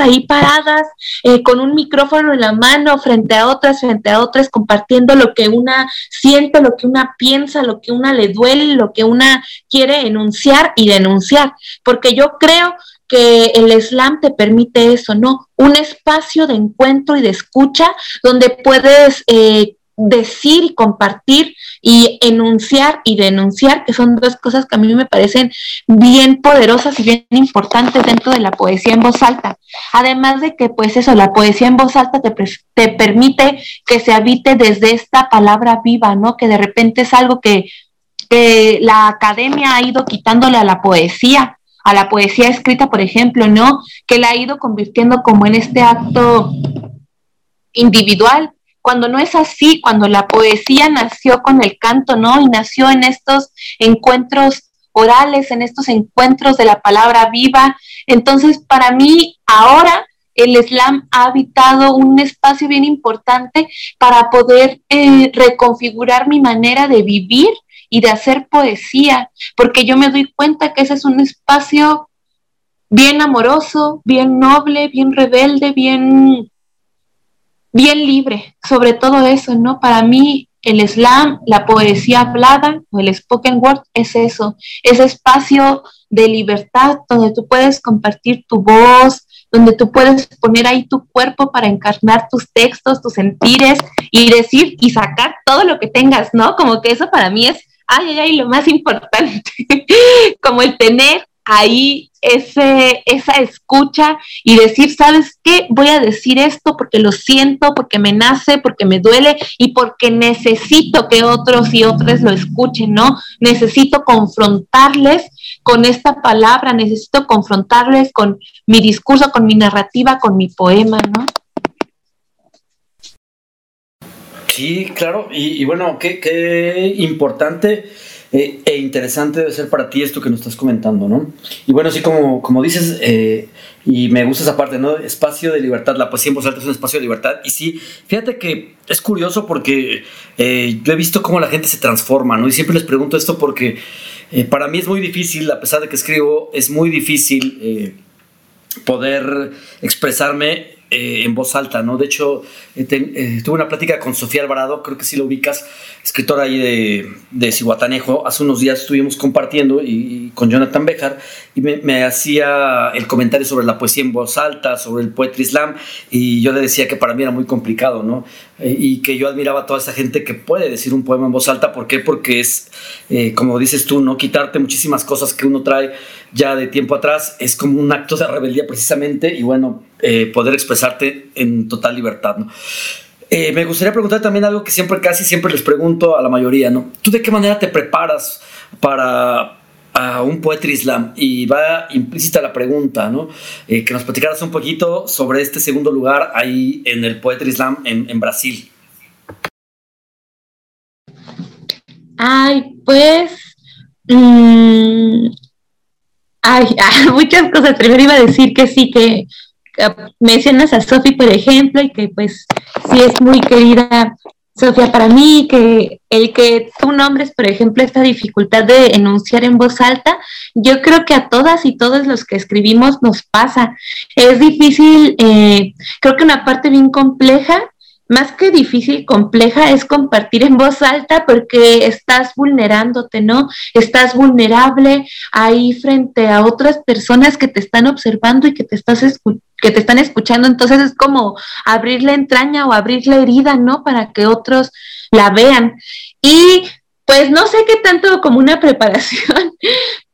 ahí paradas eh, con un micrófono en la mano frente a otras, frente a otras, compartiendo lo que una siente, lo que una piensa, lo que una le duele, lo que una quiere enunciar y denunciar. Porque yo creo que el slam te permite eso, ¿no? Un espacio de encuentro y de escucha donde puedes eh, decir y compartir y enunciar y denunciar, que son dos cosas que a mí me parecen bien poderosas y bien importantes dentro de la poesía en voz alta. Además de que, pues eso, la poesía en voz alta te, te permite que se habite desde esta palabra viva, ¿no? Que de repente es algo que, que la academia ha ido quitándole a la poesía, a la poesía escrita, por ejemplo, ¿no? Que la ha ido convirtiendo como en este acto individual, cuando no es así, cuando la poesía nació con el canto, ¿no? Y nació en estos encuentros orales, en estos encuentros de la palabra viva. Entonces, para mí, ahora el slam ha habitado un espacio bien importante para poder eh, reconfigurar mi manera de vivir y de hacer poesía, porque yo me doy cuenta que ese es un espacio bien amoroso, bien noble, bien rebelde, bien bien libre, sobre todo eso, ¿no? Para mí el slam, la poesía hablada o el spoken word es eso, ese espacio de libertad donde tú puedes compartir tu voz, donde tú puedes poner ahí tu cuerpo para encarnar tus textos, tus sentires y decir y sacar todo lo que tengas, ¿no? Como que eso para mí es, ay, ay, ay, lo más importante, como el tener ahí ese, esa escucha y decir, ¿sabes qué? Voy a decir esto porque lo siento, porque me nace, porque me duele y porque necesito que otros y otras lo escuchen, ¿no? Necesito confrontarles con esta palabra, necesito confrontarles con mi discurso, con mi narrativa, con mi poema, ¿no? Sí, claro, y, bueno, qué, qué importante eh, e interesante debe ser para ti esto que nos estás comentando, ¿no? Y bueno, así como, como dices, eh, y me gusta esa parte, ¿no? Espacio de libertad, la poesía en voz alta es un espacio de libertad. Y sí, fíjate que es curioso porque eh, yo he visto cómo la gente se transforma, ¿no? Y siempre les pregunto esto porque para mí es muy difícil, a pesar de que escribo, es muy difícil poder expresarme en voz alta, ¿no? De hecho, tuve una plática con Sofía Alvarado, creo que sí lo ubicas, escritora ahí de, de Cihuatanejo, hace unos días estuvimos compartiendo y, con Jonathan Bejar y me, hacía el comentario sobre la poesía en voz alta, sobre el poetry slam y yo le decía que para mí era muy complicado, ¿no? Eh, y que yo admiraba a toda esa gente que puede decir un poema en voz alta, ¿por qué? Porque es, eh, como dices tú, ¿no? Quitarte muchísimas cosas que uno trae ya de tiempo atrás, es como un acto de rebeldía precisamente y bueno, eh, poder expresarte en total libertad, ¿no? Eh, me gustaría preguntar también algo que siempre, casi siempre les pregunto a la mayoría, ¿no? ¿Tú de qué manera te preparas para un poetry slam? Y va implícita la pregunta, ¿no? Eh, que nos platicaras un poquito sobre este segundo lugar ahí en el poetry slam en, Brasil. Ay, pues... Mm, ay, muchas cosas. Primero iba a decir que sí, que mencionas a Sofi, por ejemplo, y que pues sí es muy querida Sofía para mí, que el que tú nombres, por ejemplo, esta dificultad de enunciar en voz alta, yo creo que a todas y todos los que escribimos nos pasa. Es difícil, eh, creo que una parte bien compleja más que difícil, compleja, es compartir en voz alta porque estás vulnerándote, ¿no? Estás vulnerable ahí frente a otras personas que te están observando y que te estás que te están escuchando, entonces es como abrir la entraña o abrir la herida, ¿no? Para que otros la vean. Y pues no sé qué tanto como una preparación,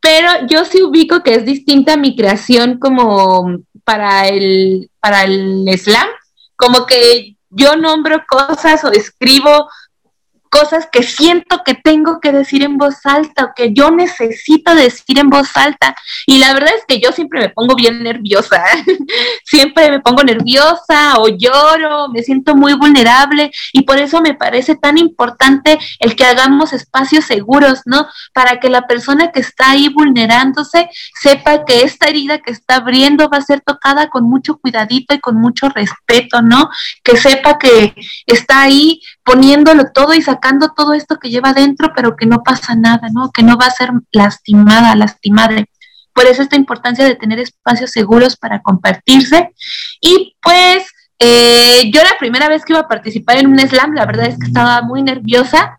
pero yo sí ubico que es distinta mi creación como para el, para el slam, como que yo nombro cosas o escribo cosas que siento que tengo que decir en voz alta o que yo necesito decir en voz alta. Y la verdad es que yo siempre me pongo bien nerviosa, siempre me pongo nerviosa o lloro, me siento muy vulnerable y por eso me parece tan importante el que hagamos espacios seguros, ¿no? Para que la persona que está ahí vulnerándose sepa que esta herida que está abriendo va a ser tocada con mucho cuidadito y con mucho respeto, ¿no? Que sepa que está ahí poniéndolo todo y sacando todo esto que lleva dentro, pero que no pasa nada, ¿no? Que no va a ser lastimada, lastimada. por eso esta importancia de tener espacios seguros para compartirse. Y pues eh, yo la primera vez que iba a participar en un slam, la verdad es que estaba muy nerviosa.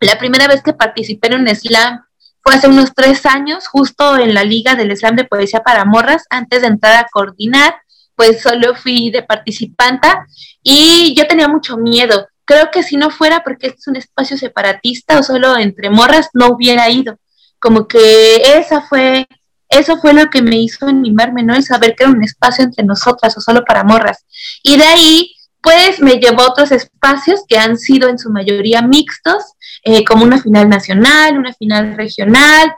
La primera vez que participé en un slam fue hace unos tres años, justo en la Liga del Slam de Poesía para Morras, antes de entrar a coordinar, pues solo fui de participanta y yo tenía mucho miedo. Creo que si no fuera porque es un espacio separatista o solo entre morras, no hubiera ido. Como que esa fue, eso fue lo que me hizo animarme, ¿no? El saber que era un espacio entre nosotras o solo para morras. Y de ahí, pues me llevó a otros espacios que han sido en su mayoría mixtos, eh, como una final nacional, una final regional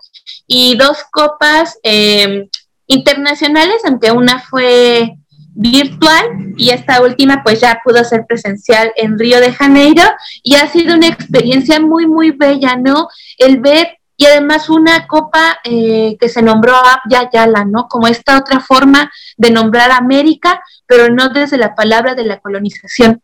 y dos copas eh, internacionales, aunque una fue virtual y esta última pues ya pudo ser presencial en Río de Janeiro y ha sido una experiencia muy muy bella, ¿no? El ver y además una copa eh, que se nombró Abya Yala, ¿no? Como esta otra forma de nombrar América, pero no desde la palabra de la colonización.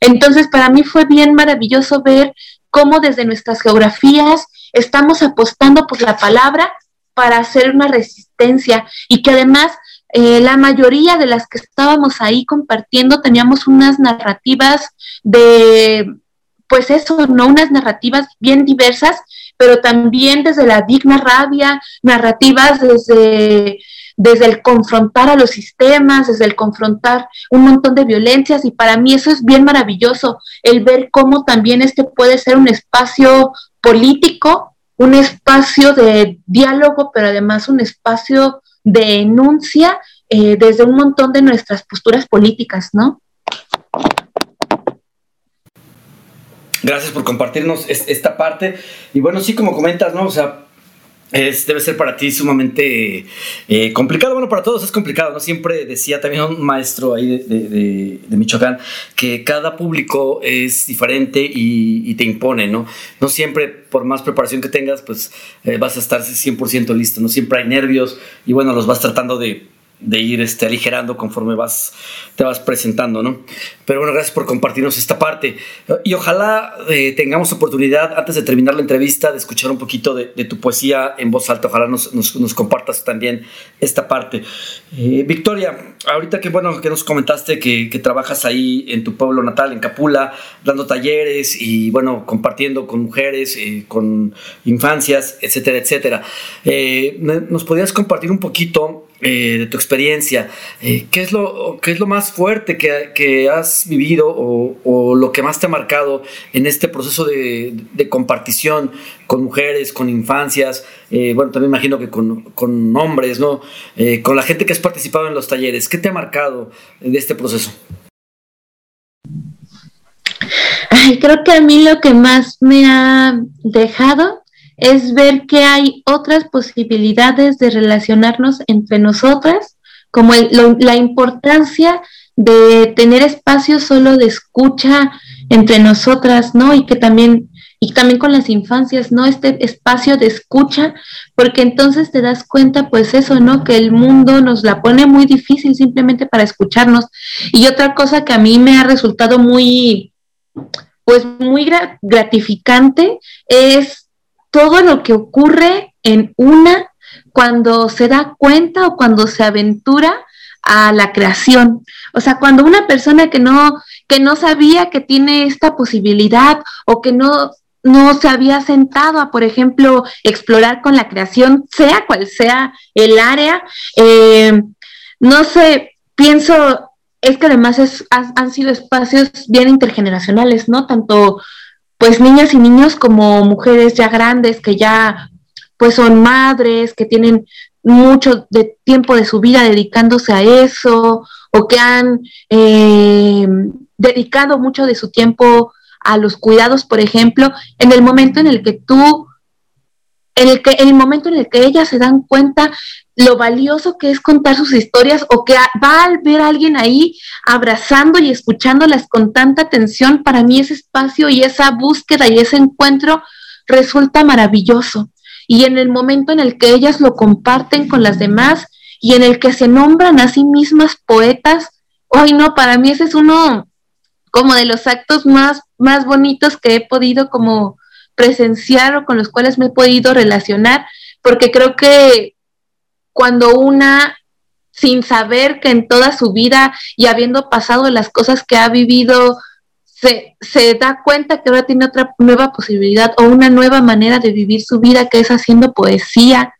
Entonces para mí fue bien maravilloso ver cómo desde nuestras geografías estamos apostando por la palabra para hacer una resistencia y que además eh, la mayoría de las que estábamos ahí compartiendo teníamos unas narrativas de, pues eso, ¿no? Unas narrativas bien diversas, pero también desde la digna rabia, narrativas desde desde el confrontar a los sistemas, desde el confrontar un montón de violencias y para mí eso es bien maravilloso, el ver cómo también este puede ser un espacio político, un espacio de diálogo, pero además un espacio de enuncia eh, desde un montón de nuestras posturas políticas, ¿no? Gracias por compartirnos esta parte. Y bueno, sí, como comentas, ¿no? O sea, es, debe ser para ti sumamente eh, complicado. Bueno, para todos es complicado, ¿no? Siempre decía también un maestro ahí de, Michoacán que cada público es diferente y, te impone, ¿no? No siempre, por más preparación que tengas, pues eh, vas a estar 100% listo, ¿no? Siempre hay nervios y bueno, los vas tratando de, de ir este, aligerando conforme vas, te vas presentando, ¿no? Pero bueno, gracias por compartirnos esta parte. Y ojalá eh, tengamos oportunidad, antes de terminar la entrevista, de escuchar un poquito de, tu poesía en voz alta. Ojalá nos, nos, compartas también esta parte. Eh, Victoria, ahorita que bueno que nos comentaste que, que, trabajas ahí en tu pueblo natal, en Capula, dando talleres y bueno, compartiendo con mujeres, eh, con infancias, etcétera, etcétera. ¿Nos podrías compartir un poquito eh, de tu experiencia, eh, ¿qué, es lo, ¿qué es lo más fuerte que, has vivido o, lo que más te ha marcado en este proceso de, compartición con mujeres, con infancias? Eh, bueno, también imagino que con, hombres, ¿no? con la gente que has participado en los talleres. ¿Qué te ha marcado de este proceso? creo que a mí lo que más me ha dejado es ver que hay otras posibilidades de relacionarnos entre nosotras, como la importancia de tener espacios solo de escucha entre nosotras, ¿no? Y que también y también con las infancias, ¿no? Este espacio de escucha, porque entonces te das cuenta, pues eso, ¿no? Que el mundo nos la pone muy difícil simplemente para escucharnos. Y otra cosa que a mí me ha resultado muy, pues muy gratificante es todo lo que ocurre en una cuando se da cuenta o cuando se aventura a la creación. O sea, cuando una persona que no, que no sabía que tiene esta posibilidad o que no, no se había sentado a, por ejemplo, explorar con la creación, sea cual sea el área, eh, no sé, pienso, es que además es, han sido espacios bien intergeneracionales, ¿no? Tanto pues niñas y niños como mujeres ya grandes que ya pues son madres, que tienen mucho de tiempo de su vida dedicándose a eso o que han eh, dedicado mucho de su tiempo a los cuidados, por ejemplo, en el momento en el que tú, en el, que, en el momento en el que ellas se dan cuenta lo valioso que es contar sus historias o que va a ver a alguien ahí abrazando y escuchándolas con tanta atención, para mí ese espacio y esa búsqueda y ese encuentro resulta maravilloso. Y en el momento en el que ellas lo comparten con las demás y en el que se nombran a sí mismas poetas, hoy no, para mí ese es uno como de los actos más, más bonitos que he podido como presenciar o con los cuales me he podido relacionar, porque creo que cuando una, sin saber que en toda su vida y habiendo pasado las cosas que ha vivido, se, se, da cuenta que ahora tiene otra nueva posibilidad o una nueva manera de vivir su vida que es haciendo poesía,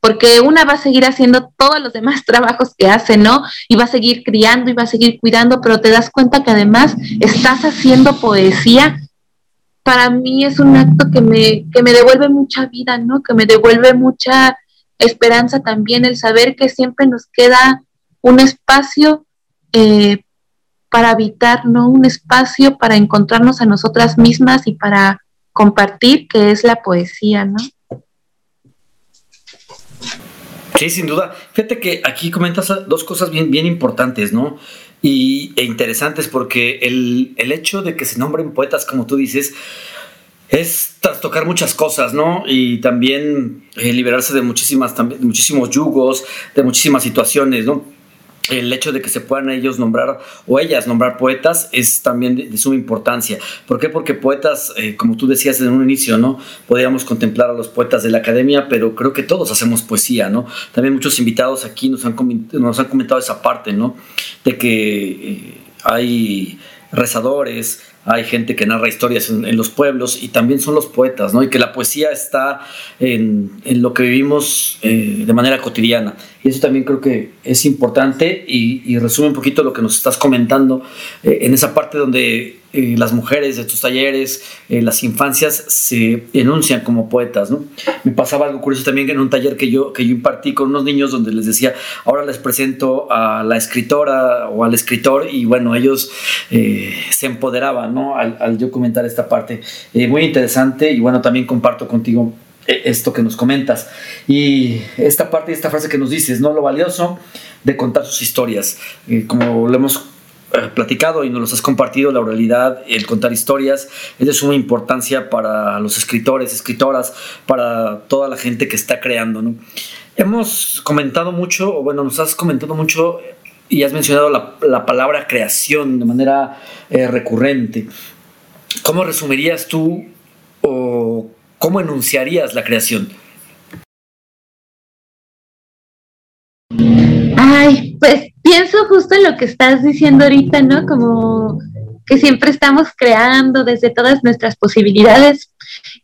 porque una va a seguir haciendo todos los demás trabajos que hace, ¿no? Y va a seguir criando y va a seguir cuidando, pero te das cuenta que además estás haciendo poesía. Para mí es un acto que me, que me devuelve mucha vida, ¿no? Que me devuelve mucha esperanza también, el saber que siempre nos queda un espacio eh, para habitar, ¿no? Un espacio para encontrarnos a nosotras mismas y para compartir, que es la poesía, ¿no? Sí, sin duda. Fíjate que aquí comentas dos cosas bien, bien importantes, ¿no? Y, e interesantes porque el, hecho de que se nombren poetas, como tú dices, es trastocar muchas cosas, ¿no? Y también eh, liberarse de muchísimas, también, muchísimos yugos, de muchísimas situaciones, ¿no? El hecho de que se puedan ellos nombrar o ellas nombrar poetas es también de, suma importancia. ¿Por qué? Porque poetas, eh, como tú decías en un inicio, ¿no? Podríamos contemplar a los poetas de la academia, pero creo que todos hacemos poesía, ¿no? También muchos invitados aquí nos han, nos han comentado esa parte, ¿no? De que eh, hay rezadores, hay gente que narra historias en, los pueblos y también son los poetas, ¿no? Y que la poesía está en, lo que vivimos eh, de manera cotidiana. Y eso también creo que es importante y, resume un poquito lo que nos estás comentando eh, en esa parte donde eh, las mujeres de tus talleres, eh, las infancias se enuncian como poetas, ¿no? Me pasaba algo curioso también en un taller que yo, que yo impartí con unos niños donde les decía, ahora les presento a la escritora o al escritor y bueno, ellos se empoderaban, ¿no? Al, al, yo comentar esta parte. muy interesante y bueno, también comparto contigo esto que nos comentas. Y esta parte y esta frase que nos dices, ¿no? Lo valioso de contar sus historias. como lo hemos eh, platicado y nos los has compartido, la oralidad, el contar historias, es de suma importancia para los escritores, escritoras, para toda la gente que está creando, ¿no? Hemos comentado mucho, o bueno, nos has comentado mucho y has mencionado la, la palabra creación de manera eh, recurrente. ¿Cómo resumirías tú o ¿Cómo enunciarías la creación? Ay, pues pienso justo en lo que estás diciendo ahorita, ¿no? Como que siempre estamos creando desde todas nuestras posibilidades.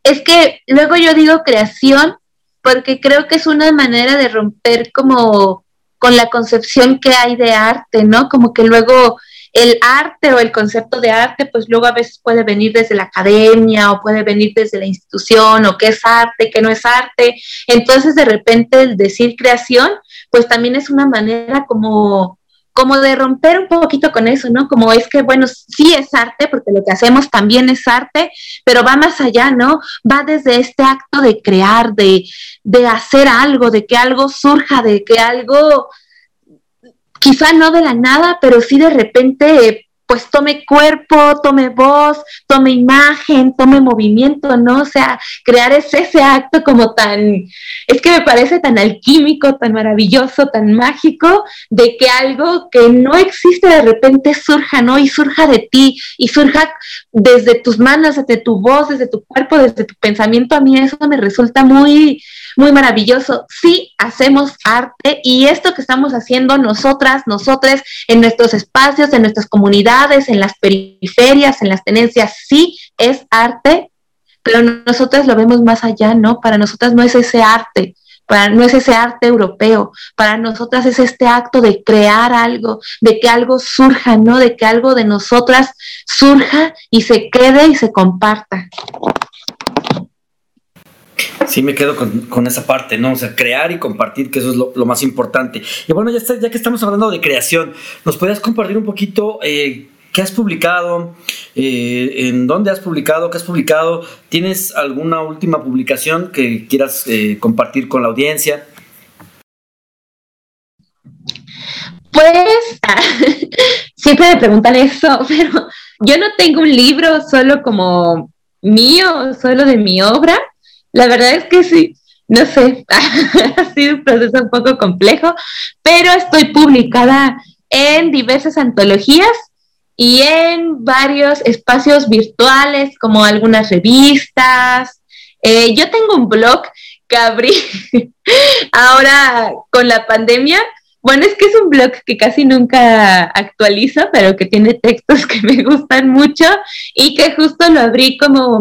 Es que luego yo digo creación porque creo que es una manera de romper como con la concepción que hay de arte, ¿no? Como que luego el arte o el concepto de arte, pues luego a veces puede venir desde la academia o puede venir desde la institución o qué es arte, qué no es arte. Entonces, de repente, el decir creación, pues también es una manera como como de romper un poquito con eso, ¿no? Como es que, bueno, sí es arte, porque lo que hacemos también es arte, pero va más allá, ¿no? Va desde este acto de crear, de, de hacer algo, de que algo surja, de que algo quizá no de la nada, pero sí de repente pues tome cuerpo, tome voz, tome imagen, tome movimiento, ¿no? O sea, crear es ese acto como tan, es que me parece tan alquímico, tan maravilloso, tan mágico, de que algo que no existe de repente surja, ¿no? Y surja de ti, y surja desde tus manos, desde tu voz, desde tu cuerpo, desde tu pensamiento. A mí eso me resulta muy, muy maravilloso. Sí hacemos arte y esto que estamos haciendo nosotras, nosotros en nuestros espacios, en nuestras comunidades, en las periferias, en las tenencias, sí es arte, pero nosotras lo vemos más allá, ¿no? Para nosotras no es ese arte, para no es ese arte europeo, para nosotras es este acto de crear algo, de que algo surja, ¿no? De que algo de nosotras surja y se quede y se comparta. Sí, me quedo con, esa parte, ¿no? O sea, crear y compartir, que eso es lo, más importante. Y bueno, ya, ya que estamos hablando de creación, ¿nos podrías compartir un poquito eh, qué has publicado, eh, en dónde has publicado, qué has publicado? ¿Tienes alguna última publicación que quieras eh, compartir con la audiencia? Pues, siempre me preguntan eso, pero yo no tengo un libro solo como mío, solo de mi obra la verdad es que sí, no sé, ha sido un proceso un poco complejo, pero estoy publicada en diversas antologías y en varios espacios virtuales como algunas revistas. Eh, yo tengo un blog que abrí ahora con la pandemia. Bueno, es que es un blog que casi nunca actualizo, pero que tiene textos que me gustan mucho y que justo lo abrí como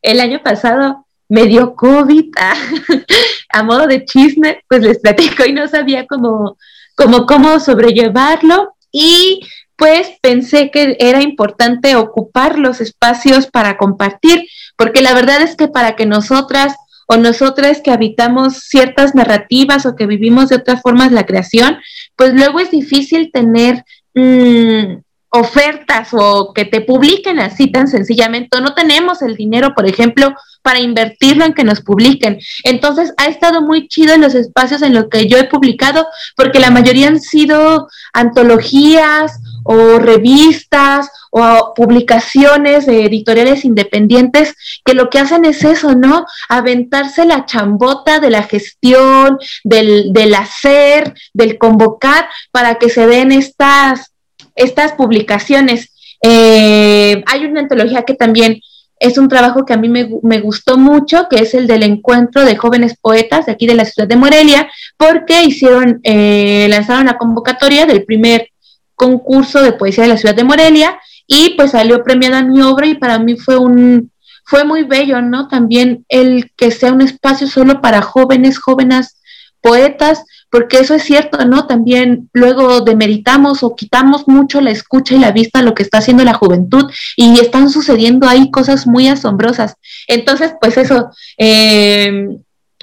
el año pasado me dio COVID a, modo de chisme, pues les platico y no sabía cómo, cómo, cómo sobrellevarlo y pues pensé que era importante ocupar los espacios para compartir, porque la verdad es que para que nosotras o nosotras que habitamos ciertas narrativas o que vivimos de otras formas la creación, pues luego es difícil tener mm, ofertas o que te publiquen así tan sencillamente. No tenemos el dinero, por ejemplo, para invertirlo en que nos publiquen. Entonces, ha estado muy chido en los espacios en los que yo he publicado, porque la mayoría han sido antologías o revistas o publicaciones de editoriales independientes que lo que hacen es eso, ¿no? Aventarse la chambota de la gestión, del, del hacer, del convocar, para que se den estas estas publicaciones. Eh, hay una antología que también es un trabajo que a mí me, gustó mucho, que es el del encuentro de jóvenes poetas de aquí de la ciudad de Morelia, porque hicieron, eh, lanzaron la convocatoria del primer concurso de poesía de la ciudad de Morelia y pues salió premiada mi obra y para mí fue un, fue muy bello, ¿no? También el que sea un espacio solo para jóvenes, jóvenes poetas, porque eso es cierto, ¿no? También luego demeritamos o quitamos mucho la escucha y la vista a lo que está haciendo la juventud y están sucediendo ahí cosas muy asombrosas. Entonces, pues eso, eh,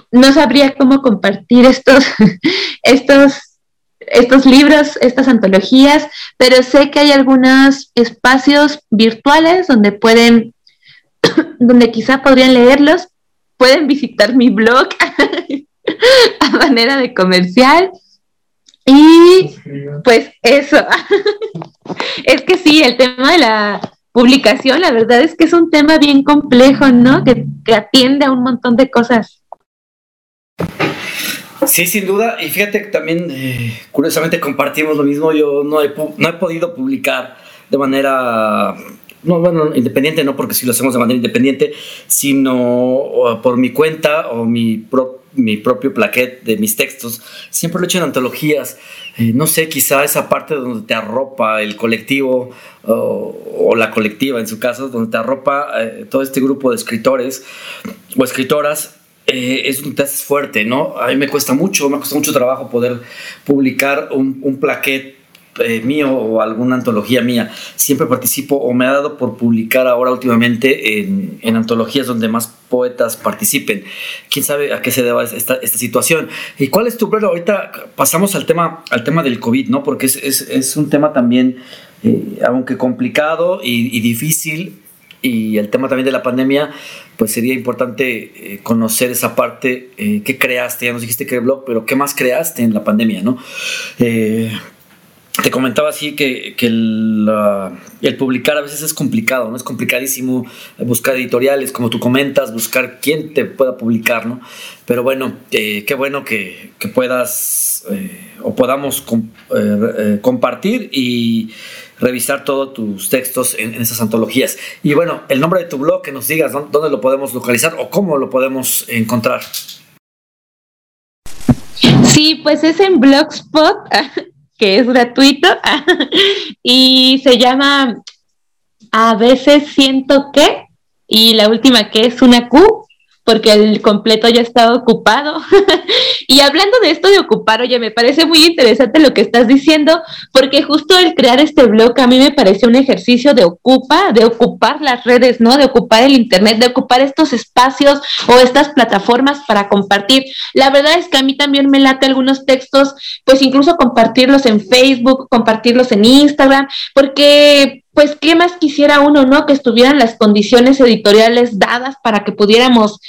no sabría cómo compartir estos, estos, estos libros, estas antologías, pero sé que hay algunos espacios virtuales donde pueden, donde quizá podrían leerlos, pueden visitar mi blog. a manera de comercial. Y pues eso. es que sí, el tema de la publicación, la verdad es que es un tema bien complejo, ¿no? Que, atiende a un montón de cosas. Sí, sin duda. Y fíjate que también, eh, curiosamente, compartimos lo mismo. Yo no he, no he podido publicar de manera no, bueno, independiente no porque si lo hacemos de manera independiente, sino por mi cuenta o mi, mi propio plaquet de mis textos, siempre lo he hecho en antologías. Eh, no sé, quizá esa parte donde te arropa el colectivo o, la colectiva en su caso, donde te arropa eh, todo este grupo de escritores o escritoras, eh, es un test fuerte, ¿no? A mí me cuesta mucho, me cuesta mucho trabajo poder publicar un, un plaquet eh, mío o alguna antología mía. Siempre participo o me ha dado por publicar ahora últimamente en, antologías donde más poetas participen. ¿Quién sabe a qué se deba esta, esta situación? ¿Y cuál es tu problema? Ahorita pasamos al tema, al tema del COVID, ¿no? Porque es, es, un tema también, eh, aunque complicado y, difícil, y el tema también de la pandemia, pues sería importante eh, conocer esa parte eh, que creaste, ya nos dijiste que el blog, pero qué más creaste en la pandemia, ¿no? Te comentaba así que, el, publicar a veces es complicado, ¿no? Es complicadísimo buscar editoriales, como tú comentas, buscar quién te pueda publicar, ¿no? Pero bueno, eh, qué bueno que, puedas eh, o podamos eh, compartir y revisar todos tus textos en, esas antologías. Y bueno, el nombre de tu blog, que nos digas dónde lo podemos localizar o cómo lo podemos encontrar. Sí, pues es en Blogspot. que es gratuito y se llama A veces siento que y la última que es una Q porque el completo ya está ocupado. y hablando de esto de ocupar, oye, me parece muy interesante lo que estás diciendo, porque justo el crear este blog a mí me parece un ejercicio de ocupa, de ocupar las redes, ¿no? De ocupar el Internet, de ocupar estos espacios o estas plataformas para compartir. La verdad es que a mí también me late algunos textos, pues incluso compartirlos en Facebook, compartirlos en Instagram, porque pues, ¿qué más quisiera uno, no? Que estuvieran las condiciones editoriales dadas para que pudiéramos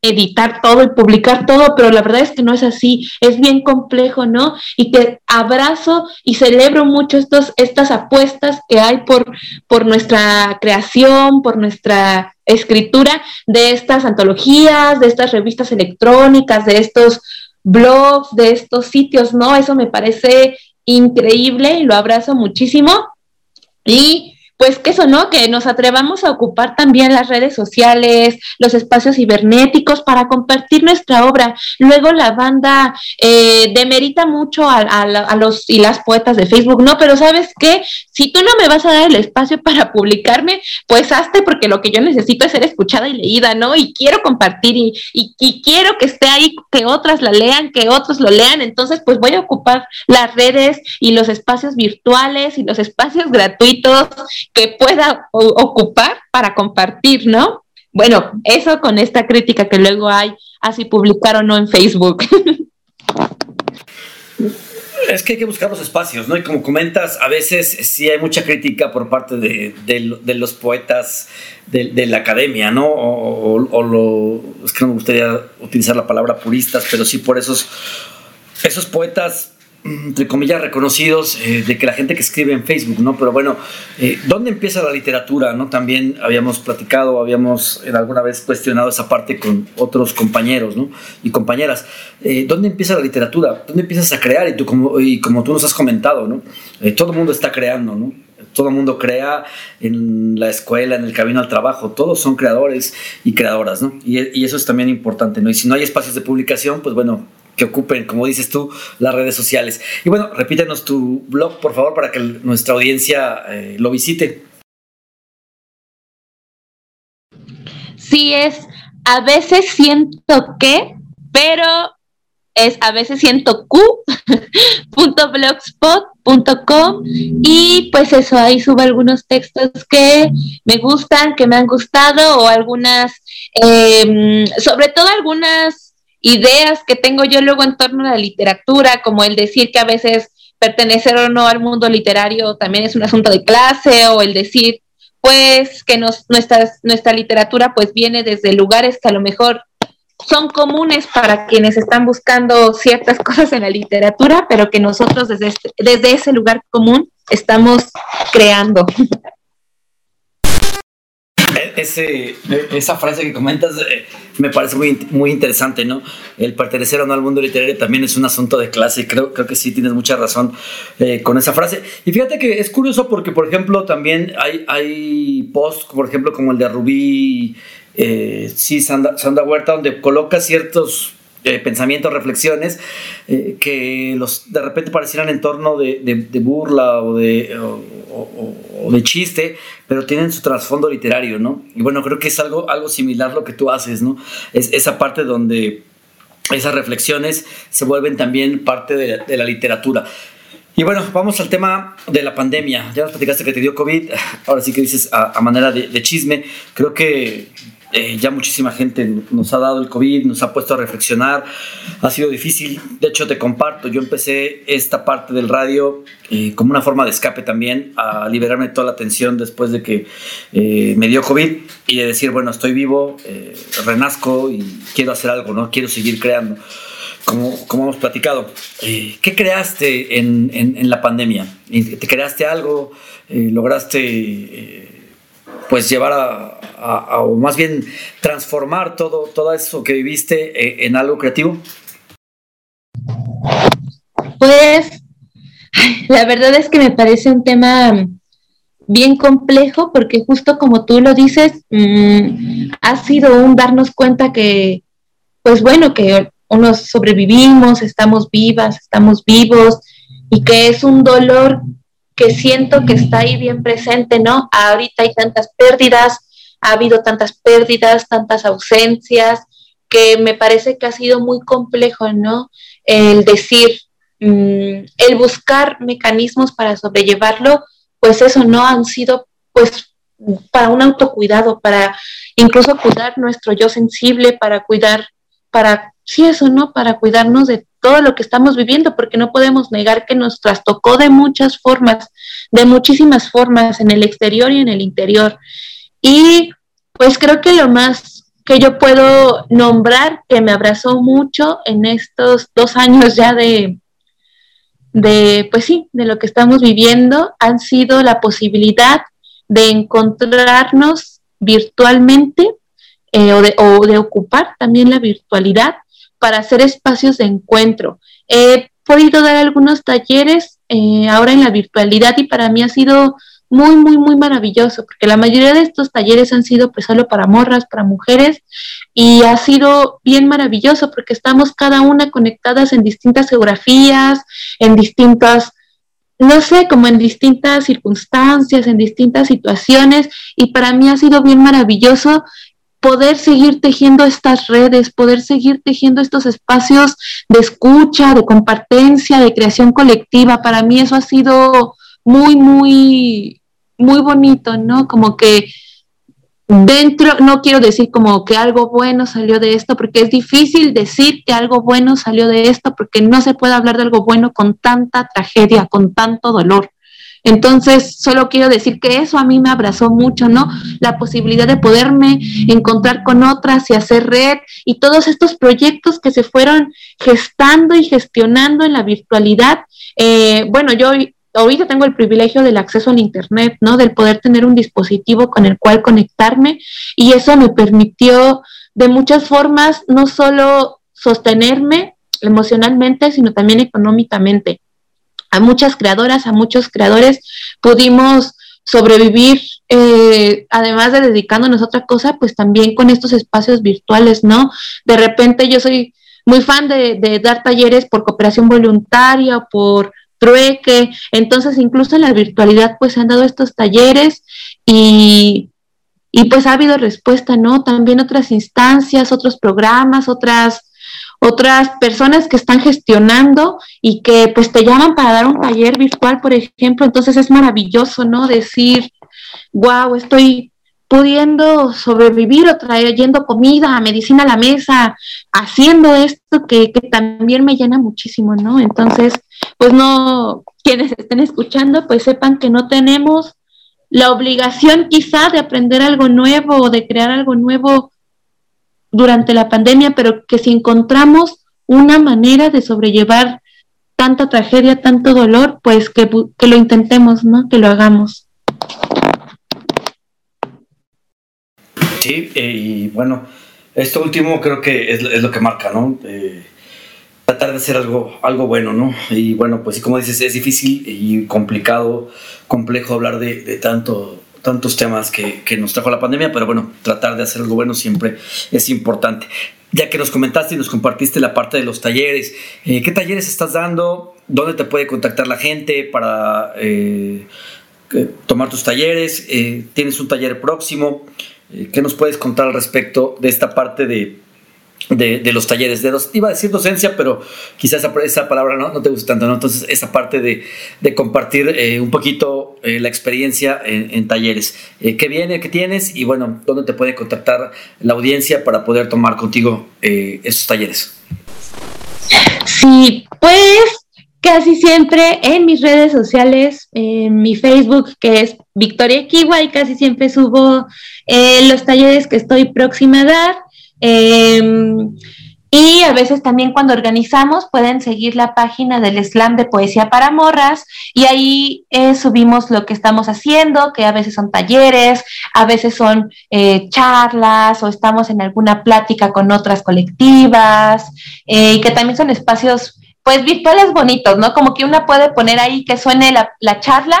editar todo y publicar todo, pero la verdad es que no es así, es bien complejo, ¿no? Y te abrazo y celebro mucho estos, estas apuestas que hay por, por nuestra creación, por nuestra escritura de estas antologías, de estas revistas electrónicas, de estos blogs, de estos sitios, ¿no? Eso me parece increíble y lo abrazo muchísimo. Y pues que eso, ¿no? Que nos atrevamos a ocupar también las redes sociales, los espacios cibernéticos para compartir nuestra obra. Luego la banda eh, demerita mucho a, a, los y las poetas de Facebook, ¿no? Pero sabes qué, si tú no me vas a dar el espacio para publicarme, pues hazte porque lo que yo necesito es ser escuchada y leída, ¿no? Y quiero compartir y, y, y quiero que esté ahí, que otras la lean, que otros lo lean. Entonces, pues voy a ocupar las redes y los espacios virtuales y los espacios gratuitos que pueda ocupar para compartir, ¿no? Bueno, eso con esta crítica que luego hay, así publicar o no en Facebook. Es que hay que buscar los espacios, ¿no? Y como comentas, a veces sí hay mucha crítica por parte de, los poetas de, la academia, ¿no? O, lo, es que no me gustaría utilizar la palabra puristas, pero sí por esos, esos poetas entre comillas, reconocidos eh, de que la gente que escribe en Facebook, ¿no? Pero bueno, eh, ¿dónde empieza la literatura, no? También habíamos platicado, habíamos en alguna vez cuestionado esa parte con otros compañeros, ¿no? Y compañeras. Eh, ¿Dónde empieza la literatura? ¿Dónde empiezas a crear? Y, tú, como, y como tú nos has comentado, ¿no? todo el mundo está creando, ¿no? Todo el mundo crea en la escuela, en el camino al trabajo, todos son creadores y creadoras, ¿no? Y, y eso es también importante, ¿no? Y si no hay espacios de publicación, pues bueno, que ocupen, como dices tú, las redes sociales. Y bueno, repítenos tu blog, por favor, para que nuestra audiencia eh, lo visite. Sí, es a veces siento que, pero es a veces siento q.blogspot.com y pues eso, ahí subo algunos textos que me gustan, que me han gustado o algunas, em, sobre todo algunas ideas que tengo yo luego en torno a la literatura, como el decir que a veces pertenecer o no al mundo literario también es un asunto de clase, o el decir pues que nos, nuestra, nuestra literatura pues viene desde lugares que a lo mejor son comunes para quienes están buscando ciertas cosas en la literatura, pero que nosotros desde, este, desde ese lugar común estamos creando. Esa frase que comentas eh, me parece muy, muy interesante, ¿no? El pertenecer o no al mundo literario también es un asunto de clase. Creo, creo que sí tienes mucha razón eh, con esa frase. Y fíjate que es curioso porque, por ejemplo, también hay, hay posts, por ejemplo, como el de Rubí, eh, sí, Sanda, Sanda Huerta, donde coloca ciertos pensamientos, reflexiones que los de repente parecieran en torno de, burla o de, o, de chiste, pero tienen su trasfondo literario, ¿no? Y bueno, creo que es algo, algo similar lo que tú haces, ¿no? Es esa parte donde esas reflexiones se vuelven también parte de, la literatura. Y bueno, vamos al tema de la pandemia. Ya nos platicaste que te dio COVID, ahora sí que dices a, manera de, chisme. Creo que eh, ya muchísima gente nos ha dado el COVID, nos ha puesto a reflexionar, ha sido difícil, de hecho te comparto, yo empecé esta parte del radio eh, como una forma de escape también, a liberarme toda la tensión después de que eh, me dio COVID y de decir, bueno, estoy vivo, renazco y quiero hacer algo, ¿no? Quiero seguir creando. Como, como hemos platicado, ¿qué creaste en, en, la pandemia? ¿Te creaste algo? ¿Lograste pues llevar a, o más bien transformar todo, todo eso que viviste eh, en, algo creativo? Pues la verdad es que me parece un tema bien complejo porque justo como tú lo dices, mm, ha sido un darnos cuenta que, pues bueno, que unos sobrevivimos, estamos vivas, estamos vivos y que es un dolor que siento que está ahí bien presente, ¿no? Ahorita hay tantas pérdidas, ha habido tantas pérdidas, tantas ausencias, que me parece que ha sido muy complejo, ¿no? El decir, mm, el buscar mecanismos para sobrellevarlo, pues eso no han sido, pues, para un autocuidado, para incluso cuidar nuestro yo sensible, para cuidar, para, sí, eso, ¿no? Para cuidarnos de todo lo que estamos viviendo, porque no podemos negar que nos trastocó de muchas formas, de muchísimas formas, en el exterior y en el interior. Y pues creo que lo más que yo puedo nombrar que me abrazó mucho en estos dos años ya de, de, pues sí, de lo que estamos viviendo, han sido la posibilidad de encontrarnos virtualmente eh, o, de, o de ocupar también la virtualidad para hacer espacios de encuentro. He podido dar algunos talleres eh, ahora en la virtualidad y para mí ha sido muy, muy, muy maravilloso, porque la mayoría de estos talleres han sido pues solo para morras, para mujeres, y ha sido bien maravilloso porque estamos cada una conectadas en distintas geografías, en distintas, no sé, como en distintas circunstancias, en distintas situaciones, y para mí ha sido bien maravilloso poder seguir tejiendo estas redes, poder seguir tejiendo estos espacios de escucha, de compartencia, de creación colectiva. Para mí eso ha sido muy, muy, muy bonito, ¿no? Como que dentro, no quiero decir como que algo bueno salió de esto, porque es difícil decir que algo bueno salió de esto, porque no se puede hablar de algo bueno con tanta tragedia, con tanto dolor. Entonces, solo quiero decir que eso a mí me abrazó mucho, ¿no? La posibilidad de poderme encontrar con otras y hacer red y todos estos proyectos que se fueron gestando y gestionando en la virtualidad. Eh, bueno, yo ahorita tengo el privilegio del acceso al Internet, ¿no? Del poder tener un dispositivo con el cual conectarme y eso me permitió de muchas formas no solo sostenerme emocionalmente, sino también económicamente. A muchas creadoras, a muchos creadores pudimos sobrevivir, eh, además de dedicándonos a otra cosa, pues también con estos espacios virtuales, ¿no? De repente yo soy muy fan de, dar talleres por cooperación voluntaria, por trueque. Entonces, incluso en la virtualidad, pues se han dado estos talleres y, y pues ha habido respuesta, ¿no? También otras instancias, otros programas, otras otras personas que están gestionando y que pues te llaman para dar un taller virtual, por ejemplo, entonces es maravilloso, ¿no? Decir, wow, estoy pudiendo sobrevivir o trayendo comida, medicina a la mesa, haciendo esto que, que también me llena muchísimo, ¿no? Entonces, pues no, quienes estén escuchando, pues sepan que no tenemos la obligación quizá de aprender algo nuevo o de crear algo nuevo durante la pandemia, pero que si encontramos una manera de sobrellevar tanta tragedia, tanto dolor, pues que, que lo intentemos, ¿no? Que lo hagamos. Sí, eh, y bueno, esto último creo que es, es lo que marca, ¿no? Eh, tratar de hacer algo, algo bueno, ¿no? Y bueno, pues como dices, es difícil y complicado, complejo hablar de tanto, tantos temas que, que, nos trajo la pandemia, pero bueno, tratar de hacer algo bueno siempre es importante. Ya que nos comentaste y nos compartiste la parte de los talleres, eh, ¿qué talleres estás dando? ¿Dónde te puede contactar la gente para eh, tomar tus talleres? Eh, ¿Tienes un taller próximo? Eh, ¿Qué nos puedes contar al respecto de esta parte de de, los talleres. De dos, iba a decir docencia, pero quizás esa, esa palabra no, no, te gusta tanto, ¿no? Entonces, esa parte de, de compartir eh, un poquito eh, la experiencia en, talleres. Eh, ¿Qué viene? ¿Qué tienes? Y bueno, ¿dónde te puede contactar la audiencia para poder tomar contigo esos talleres? Sí, pues casi siempre en mis redes sociales, en mi Facebook, que es Victoria Kiwa, y casi siempre subo los talleres que estoy próxima a dar. Em, y a veces también cuando organizamos pueden seguir la página del Slam de Poesía para Morras y ahí eh, subimos lo que estamos haciendo, que a veces son talleres, a veces son eh, charlas o estamos en alguna plática con otras colectivas eh, y que también son espacios pues virtuales bonitos, ¿no? Como que una puede poner ahí que suene la, la charla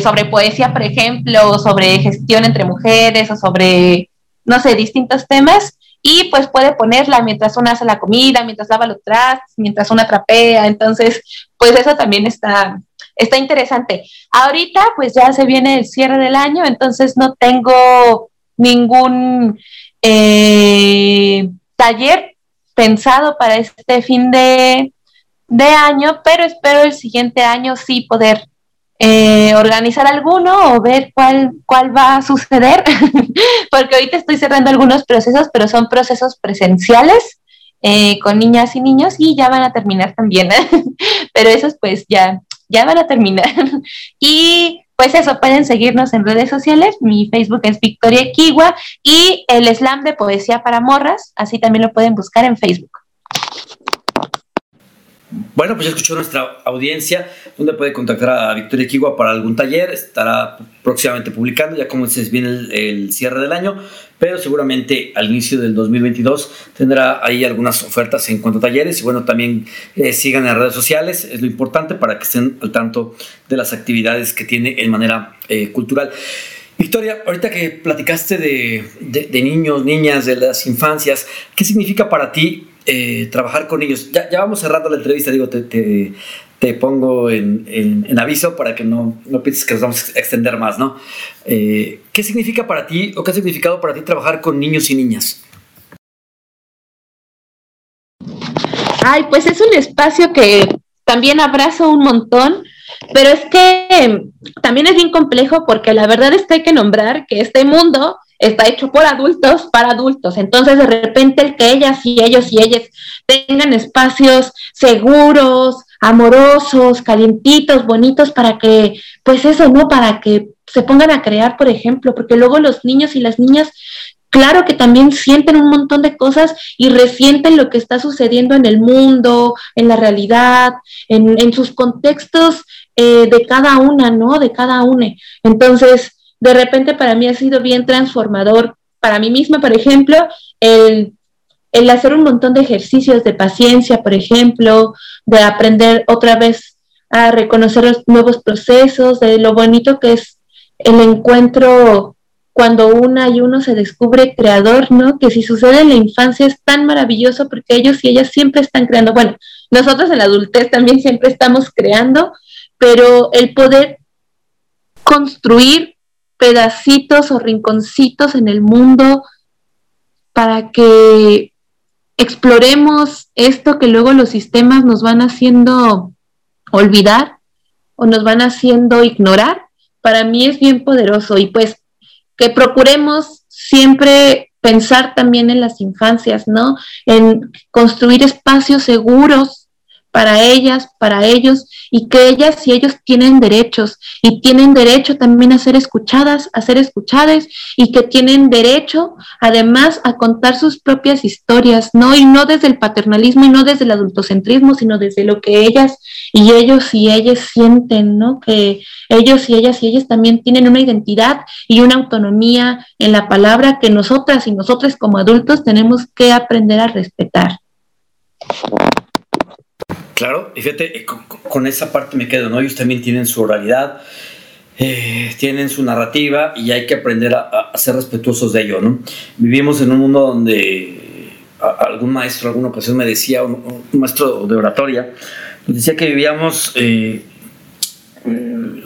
sobre poesía, por ejemplo, o sobre gestión entre mujeres o sobre, no sé, distintos temas y pues puede ponerla mientras una hace la comida, mientras lava los trastes, mientras una trapea, entonces pues eso también está, está interesante. Ahorita pues ya se viene el cierre del año, entonces no tengo ningún eh, taller pensado para este fin de, de año, pero espero el siguiente año sí poder eh, organizar alguno o ver cuál, cuál va a suceder, porque ahorita estoy cerrando algunos procesos, pero son procesos presenciales eh, con niñas y niños y ya van a terminar también, pero esos pues ya, ya van a terminar. y pues eso, pueden seguirnos en redes sociales, mi Facebook es Victoria Kiwa y el slam de poesía para morras, así también lo pueden buscar en Facebook. Bueno, pues ya escuchó nuestra audiencia, donde puede contactar a Victoria Kigua para algún taller, estará próximamente publicando, ya como dices, viene el, cierre del año, pero seguramente al inicio del 2022 tendrá ahí algunas ofertas en cuanto a talleres y bueno, también eh, sigan en redes sociales, es lo importante para que estén al tanto de las actividades que tiene en manera eh, cultural. Victoria, ahorita que platicaste de, de, niños, niñas, de las infancias, ¿qué significa para ti eh, trabajar con ellos. Ya, ya, vamos cerrando la entrevista, digo, te, te, pongo en, en, aviso para que no, no pienses que nos vamos a extender más, ¿no? Eh, ¿Qué significa para ti o qué ha significado para ti trabajar con niños y niñas? Ay, pues es un espacio que también abrazo un montón, pero es que también es bien complejo porque la verdad es que hay que nombrar que este mundo está hecho por adultos para adultos. Entonces, de repente, el que ellas y ellos y ellas tengan espacios seguros, amorosos, calientitos, bonitos, para que, pues eso, ¿no? Para que se pongan a crear, por ejemplo, porque luego los niños y las niñas, claro que también sienten un montón de cosas y resienten lo que está sucediendo en el mundo, en la realidad, en, en sus contextos eh, de cada una, ¿no? De cada una. Entonces, de repente para mí ha sido bien transformador, para mí misma, por ejemplo, el, hacer un montón de ejercicios de paciencia, por ejemplo, de aprender otra vez a reconocer los nuevos procesos, de lo bonito que es el encuentro cuando una y uno se descubre creador, ¿no? Que si sucede en la infancia es tan maravilloso porque ellos y ellas siempre están creando. Bueno, nosotros en la adultez también siempre estamos creando, pero el poder construir pedacitos o rinconcitos en el mundo para que exploremos esto que luego los sistemas nos van haciendo olvidar o nos van haciendo ignorar, para mí es bien poderoso y pues que procuremos siempre pensar también en las infancias, ¿no? En construir espacios seguros para ellas, para ellos, y que ellas y ellos tienen derechos y tienen derecho también a ser escuchadas, a ser escuchadas y que tienen derecho además a contar sus propias historias, ¿no? Y no desde el paternalismo y no desde el adultocentrismo, sino desde lo que ellas y ellos y ellas sienten, ¿no? Que ellos y ellas y ellas también tienen una identidad y una autonomía en la palabra que nosotras y nosotros como adultos tenemos que aprender a respetar. Claro, y fíjate, eh, con, esa parte me quedo, ¿no? Ellos también tienen su oralidad, eh, tienen su narrativa y hay que aprender a, ser respetuosos de ello, ¿no? Vivimos en un mundo donde algún maestro, alguna ocasión me decía, un, maestro de oratoria, decía que vivíamos eh,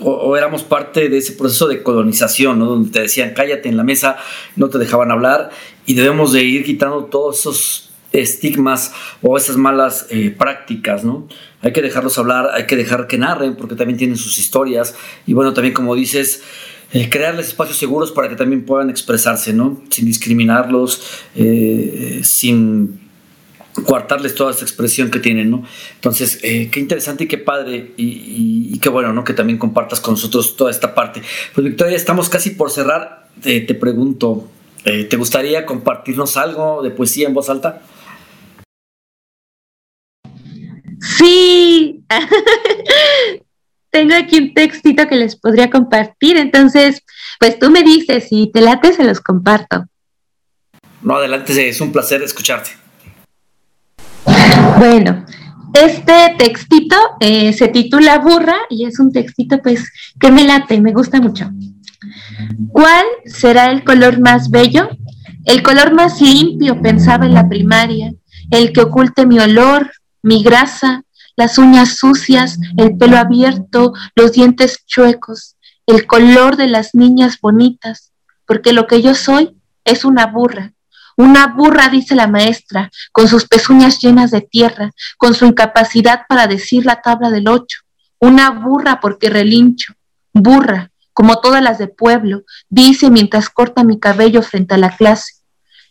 o, éramos parte de ese proceso de colonización, ¿no? Donde te decían, cállate en la mesa, no te dejaban hablar y debemos de ir quitando todos esos estigmas o esas malas eh, prácticas, ¿no? Hay que dejarlos hablar, hay que dejar que narren porque también tienen sus historias y bueno, también como dices, eh, crearles espacios seguros para que también puedan expresarse, ¿no? Sin discriminarlos, eh, sin coartarles toda esa expresión que tienen, ¿no? Entonces, qué interesante y qué padre y, qué bueno, ¿no? Que también compartas con nosotros toda esta parte. Pues Victoria, estamos casi por cerrar. te pregunto, ¿te gustaría compartirnos algo de poesía en voz alta? Sí, tengo aquí un textito que les podría compartir, entonces, pues tú me dices, si te late, se los comparto. No, adelante, es un placer escucharte. Bueno, este textito eh, se titula Burra y es un textito pues que me late, me gusta mucho. ¿Cuál será el color más bello? El color más limpio, pensaba en la primaria, el que oculte mi olor, mi grasa, las uñas sucias, el pelo abierto, los dientes chuecos, el color de las niñas bonitas, porque lo que yo soy es una burra. Una burra, dice la maestra, con sus pezuñas llenas de tierra, con su incapacidad para decir la tabla del ocho. Una burra porque relincho. Burra, como todas las de pueblo, dice mientras corta mi cabello frente a la clase.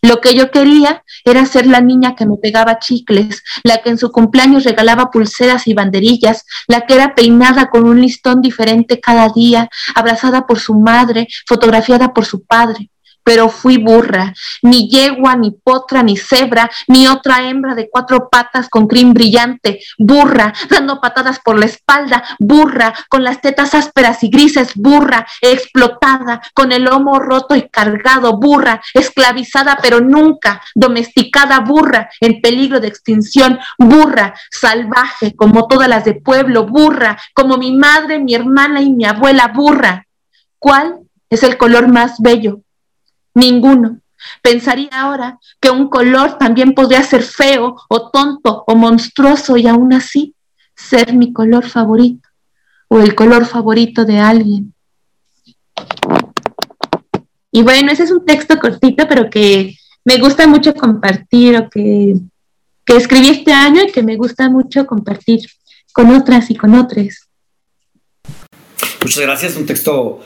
Lo que yo quería era ser la niña que me pegaba chicles, la que en su cumpleaños regalaba pulseras y banderillas, la que era peinada con un listón diferente cada día, abrazada por su madre, fotografiada por su padre. Pero fui burra, ni yegua, ni potra, ni cebra, ni otra hembra de cuatro patas con crin brillante, burra, dando patadas por la espalda, burra, con las tetas ásperas y grises, burra, explotada, con el lomo roto y cargado, burra, esclavizada pero nunca, domesticada, burra, en peligro de extinción, burra, salvaje como todas las de pueblo, burra, como mi madre, mi hermana y mi abuela, burra. ¿Cuál es el color más bello? Ninguno. Pensaría ahora que un color también podría ser feo o tonto o monstruoso y aún así ser mi color favorito o el color favorito de alguien. Y bueno, ese es un texto cortito, pero que me gusta mucho compartir o que, que escribí este año y que me gusta mucho compartir con otras y con otros. Muchas gracias, un texto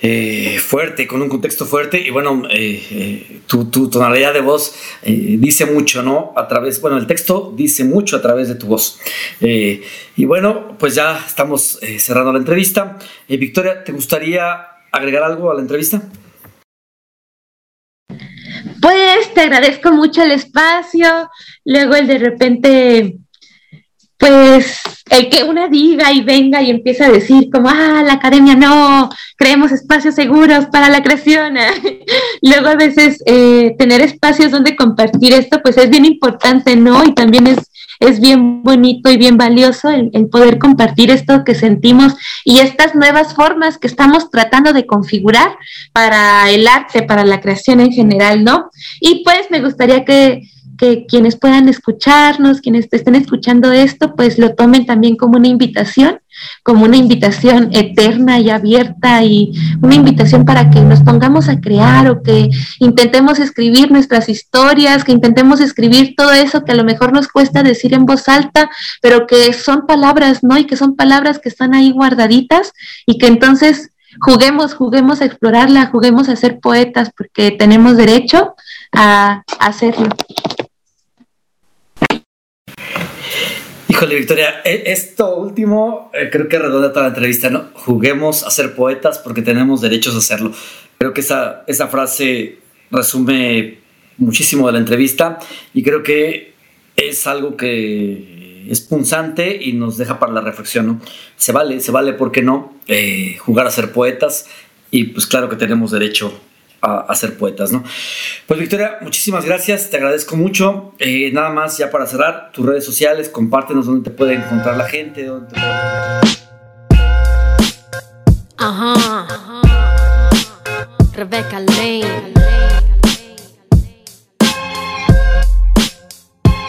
eh, fuerte, con un contexto fuerte y bueno, eh, eh, tu, tonalidad de voz dice mucho, ¿no? A través, bueno, el texto dice mucho a través de tu voz. y bueno, pues ya estamos cerrando la entrevista. Victoria, ¿te gustaría agregar algo a la entrevista? Pues te agradezco mucho el espacio, luego el de repente pues el que una diga y venga y empieza a decir como, ah, la academia no, creemos espacios seguros para la creación. Luego a veces eh, tener espacios donde compartir esto, pues es bien importante, ¿no? Y también es, es bien bonito y bien valioso el, el poder compartir esto que sentimos y estas nuevas formas que estamos tratando de configurar para el arte, para la creación en general, ¿no? Y pues me gustaría que que quienes puedan escucharnos, quienes estén escuchando esto, pues lo tomen también como una invitación, como una invitación eterna y abierta y una invitación para que nos pongamos a crear o que intentemos escribir nuestras historias, que intentemos escribir todo eso que a lo mejor nos cuesta decir en voz alta, pero que son palabras, ¿no? Y que son palabras que están ahí guardaditas y que entonces juguemos, juguemos a explorarla, juguemos a ser poetas porque tenemos derecho a hacerlo. Híjole, Victoria, e, esto último eh, creo que redonda toda la entrevista, ¿no? Juguemos a ser poetas porque tenemos derechos a hacerlo. Creo que esa, esa frase resume muchísimo de la entrevista y creo que es algo que es punzante y nos deja para la reflexión, ¿no? Se vale, se vale, ¿por qué no? Eh, jugar a ser poetas y pues claro que tenemos derecho a, ser poetas, ¿no? Pues Victoria, muchísimas gracias, te agradezco mucho. Eh, nada más ya para cerrar, tus redes sociales, compártenos dónde te puede encontrar la gente, dónde te Ajá. Rebecca Lane.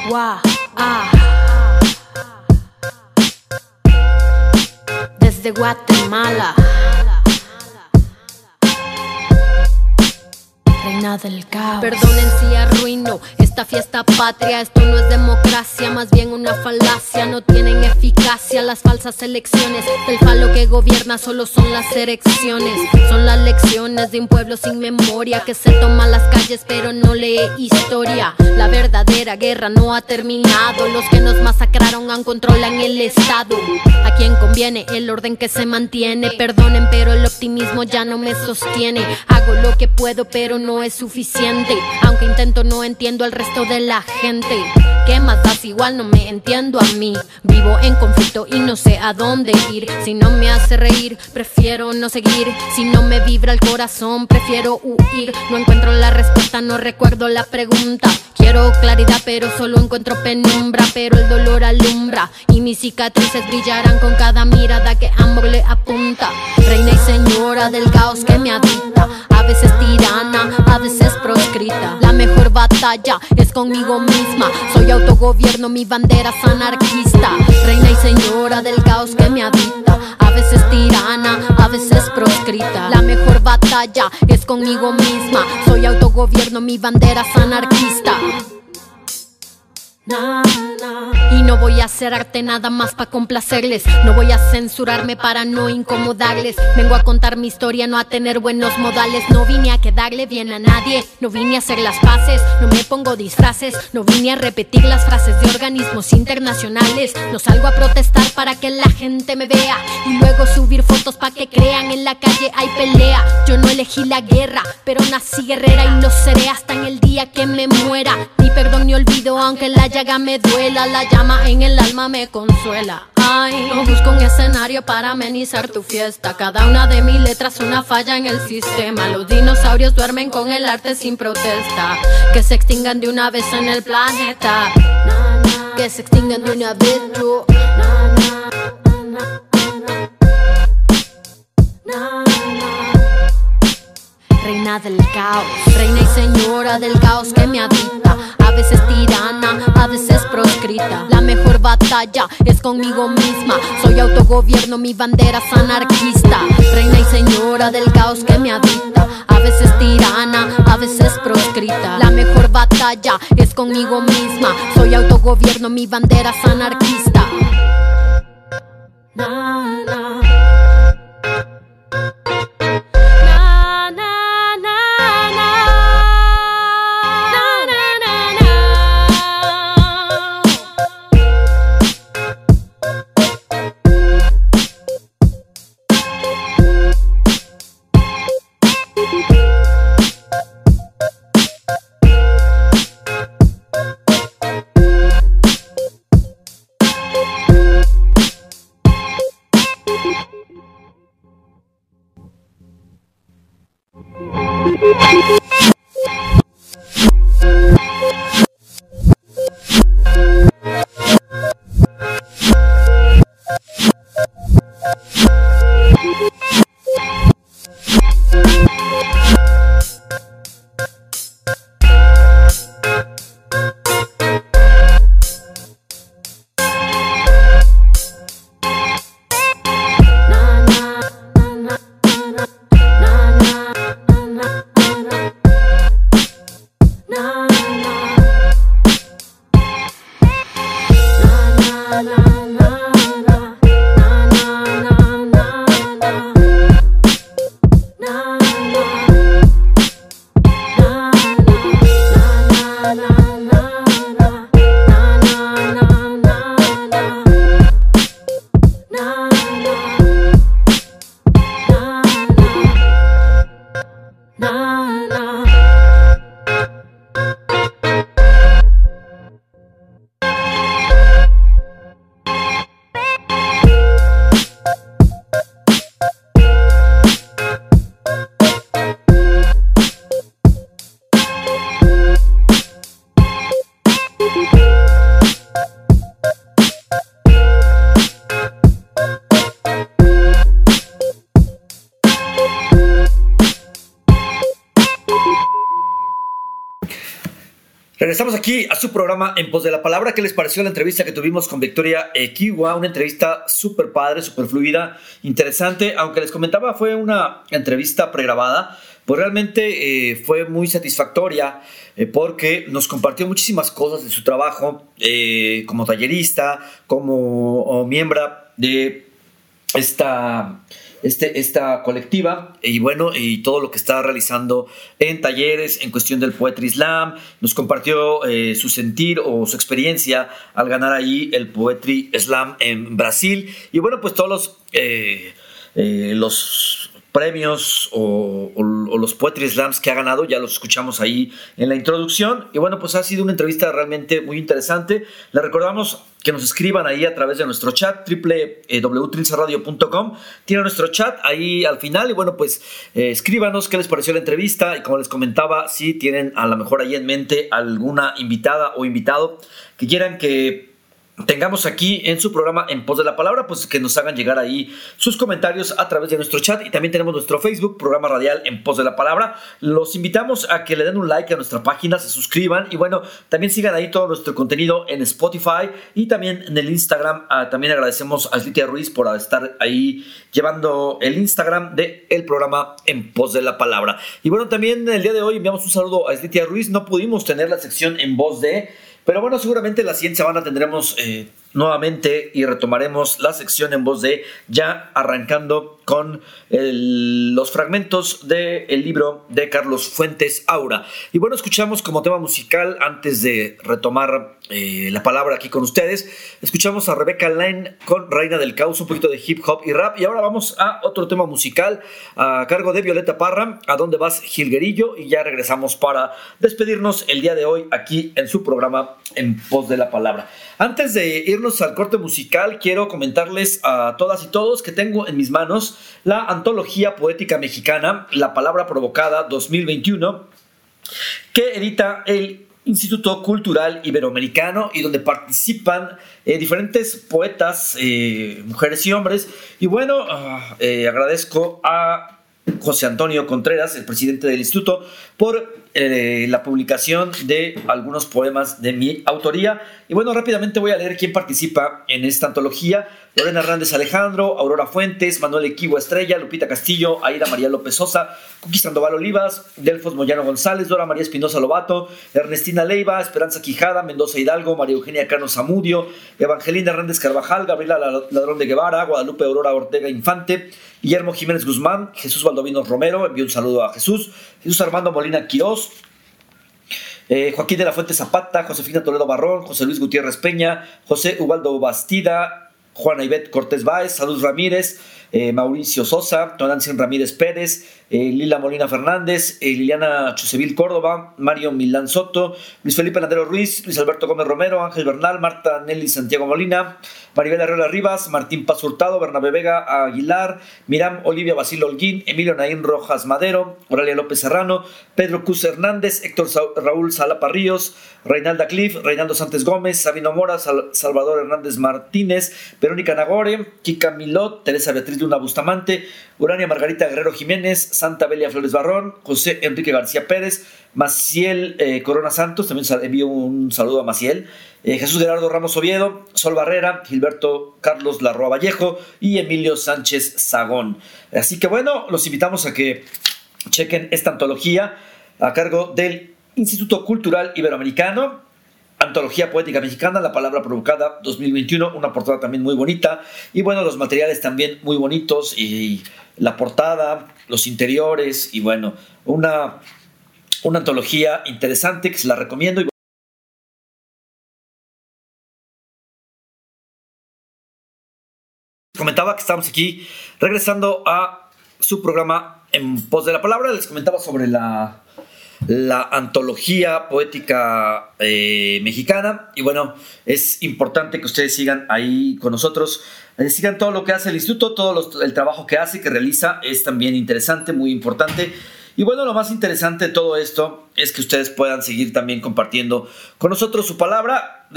Wow. Ah. Desde Guatemala. Reina del caos. Perdonen si arruino esta fiesta patria. Esto no es democracia, más bien una falacia. No tienen eficacia las falsas elecciones. El falo que gobierna solo son las elecciones. Son las lecciones de un pueblo sin memoria que se toma las calles pero no lee historia. La verdadera guerra no ha terminado. Los que nos masacraron aún controlan el Estado. A quien conviene el orden que se mantiene. Perdonen, pero el optimismo ya no me sostiene. Hago lo que puedo, pero no es suficiente. Aunque intento, no entiendo al resto de la gente. ¿Qué más das? Igual no me entiendo a mí. Vivo en conflicto y no sé a dónde ir. Si no me hace reír, prefiero no seguir. Si no me vibra el corazón, prefiero huir. No encuentro la respuesta, no recuerdo la pregunta. Quiero claridad, pero solo encuentro penumbra. Pero el dolor alumbra y mis cicatrices brillarán con cada mirada que ambos le apunta. Reina y señora del caos que me habita. A veces tirana, a veces proscrita. La mejor batalla es conmigo misma. Soy autogobierno, mi bandera es anarquista. Reina y señora del caos que me habita. A veces tirana, a veces proscrita. La mejor batalla es conmigo misma. Soy autogobierno, mi bandera es anarquista. Y no voy a hacer arte nada más para complacerles. No voy a censurarme para no incomodarles. Vengo a contar mi historia, no a tener buenos modales. No vine a quedarle bien a nadie. No vine a hacer las paces. No me pongo disfraces. No vine a repetir las frases de organismos internacionales. No salgo a protestar para que la gente me vea. Y luego subir fotos para que crean en la calle hay pelea. Yo no elegí la guerra, pero nací guerrera y lo seré hasta en el día que me muera. Ni perdón ni olvido, aunque la llaga me duela. La llama en el alma me consuela. Ay, no busco un escenario para amenizar tu fiesta. Cada una de mis letras una falla en el sistema. Los dinosaurios duermen con el arte sin protesta. Que se extingan de una vez en el planeta. Que se extingan de una vez, yo. Reina del caos, reina y señora del caos que me habita. A veces tirana, a veces proscrita. La mejor batalla es conmigo misma. Soy autogobierno, mi bandera es anarquista. Reina y señora del caos que me habita. A veces tirana, a veces proscrita. La mejor batalla es conmigo misma. Soy autogobierno, mi bandera es anarquista. Regresamos aquí a su programa En Pos de la Palabra. ¿Qué les pareció la entrevista que tuvimos con Victoria Equiwa? Una entrevista súper padre, súper fluida, interesante. Aunque les comentaba, fue una entrevista pregrabada, pues realmente eh, fue muy satisfactoria eh, porque nos compartió muchísimas cosas de su trabajo eh, como tallerista, como miembro de esta este, esta colectiva y bueno, y todo lo que está realizando en talleres en cuestión del Poetry Slam. Nos compartió eh, su sentir o su experiencia al ganar ahí el Poetry Slam en Brasil. Y bueno, pues todos los, eh, eh, los premios o, los Poetry Slams que ha ganado, ya los escuchamos ahí en la introducción. Y bueno, pues ha sido una entrevista realmente muy interesante. Le recordamos que nos escriban ahí a través de nuestro chat, www.trilcerradio.com. Tiene nuestro chat ahí al final y bueno, pues eh, escríbanos qué les pareció la entrevista y como les comentaba, si tienen a lo mejor ahí en mente alguna invitada o invitado que quieran que tengamos aquí en su programa En Pos de la Palabra, pues que nos hagan llegar ahí sus comentarios a través de nuestro chat y también tenemos nuestro Facebook, programa radial En Pos de la Palabra. Los invitamos a que le den un like a nuestra página, se suscriban y bueno, también sigan ahí todo nuestro contenido en Spotify y también en el Instagram. Ah, también agradecemos a Slitia Ruiz por estar ahí llevando el Instagram del el programa En Pos de la Palabra. Y bueno, también el día de hoy enviamos un saludo a Slitia Ruiz. No pudimos tener la sección en voz de Pero bueno, seguramente la siguiente semana tendremos eh, nuevamente y retomaremos la sección en voz de ya arrancando con los fragmentos del libro de Carlos Fuentes Aura. Y bueno, escuchamos como tema musical, antes de retomar eh, la palabra aquí con ustedes, escuchamos a Rebecca Lane con Reina del Caos, un poquito de hip hop y rap. Y ahora vamos a otro tema musical a cargo de Violeta Parra, ¿A dónde vas, Gilguerillo? Y ya regresamos para despedirnos el día de hoy aquí en su programa En Pos de la Palabra. Antes de irnos al corte musical, quiero comentarles a todas y todos que tengo en mis manos la antología poética mexicana, La Palabra Provocada 2021, que edita el Instituto Cultural Iberoamericano y donde participan eh, diferentes poetas, eh, mujeres y hombres. Y bueno, ah, eh, agradezco a José Antonio Contreras, el presidente del instituto, por eh, la publicación de algunos poemas de mi autoría. Y bueno, rápidamente voy a leer quién participa en esta antología. Lorena Hernández Alejandro, Aurora Fuentes, Manuel Equivo Estrella, Lupita Castillo, Aida María López Sosa, Cookie Sandoval Olivas, Delfos Moyano González, Dora María Espinosa Lobato, Ernestina Leiva, Esperanza Quijada, Mendoza Hidalgo, María Eugenia Cano Zamudio, Evangelina Hernández Carvajal, Gabriela Ladrón de Guevara, Guadalupe Aurora Ortega Infante, Guillermo Jiménez Guzmán, Jesús Valdovino Romero, envío un saludo a Jesús, Jesús Armando Molina Quirós, eh, Joaquín de la Fuente Zapata, Josefina Toledo Barrón, José Luis Gutiérrez Peña, José Ubaldo Bastida, Juana Ivette Cortés Báez, Salud Ramírez, eh, Mauricio Sosa, Tonancien Ramírez Pérez, eh, Lila Molina Fernández, eh, Liliana Chusevil Córdoba, Mario Milán Soto, Luis Felipe Landero Ruiz, Luis Alberto Gómez Romero, Ángel Bernal, Marta Nelly Santiago Molina, Maribel Arreola Rivas, Martín Paz Hurtado, Bernabé Vega Aguilar, Miram Olivia Basil Holguín, Emilio Naín Rojas Madero, Oralia López Serrano, Pedro Cus Hernández, Héctor Raúl Salapa Ríos, Reinalda Cliff, Reinaldo Santos Gómez, Sabino Mora, Salvador Hernández Martínez, Verónica Nagore, Kika Milot, Teresa Beatriz Luna Bustamante, Urania Margarita Guerrero Jiménez, Santa Belia Flores Barrón, José Enrique García Pérez, Maciel eh, Corona Santos, también envío un saludo a Maciel, eh, Jesús Gerardo Ramos Oviedo, Sol Barrera, Gilberto Carlos Larroa Vallejo y Emilio Sánchez Sagón. Así que bueno, los invitamos a que chequen esta antología a cargo del Instituto Cultural Iberoamericano. Antología Poética Mexicana, La Palabra Provocada 2021, una portada también muy bonita. Y bueno, los materiales también muy bonitos y la portada, los interiores y bueno, una, una antología interesante que se la recomiendo. comentaba que estamos aquí regresando a su programa en pos de la palabra. Les comentaba sobre la, la antología poética eh, mexicana. Y bueno, es importante que ustedes sigan ahí con nosotros. Eh, sigan todo lo que hace el instituto, todo el trabajo que hace, que realiza. Es también interesante, muy importante. Y bueno, lo más interesante de todo esto es que ustedes puedan seguir también compartiendo con nosotros su palabra.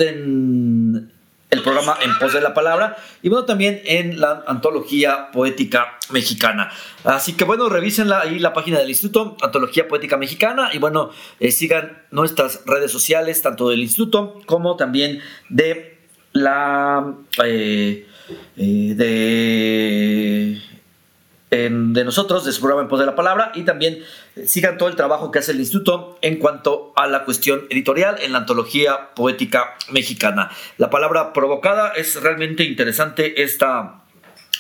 El programa En Pos de la Palabra y bueno, también en la antología poética mexicana. Así que bueno, revisen ahí la página del Instituto, Antología Poética Mexicana y bueno, eh, sigan nuestras redes sociales, tanto del Instituto como también de la... Eh, eh, de de nosotros, de su programa En Pos de la Palabra, y también eh, sigan todo el trabajo que hace el Instituto en cuanto a la cuestión editorial en la antología poética mexicana. La palabra provocada es realmente interesante esta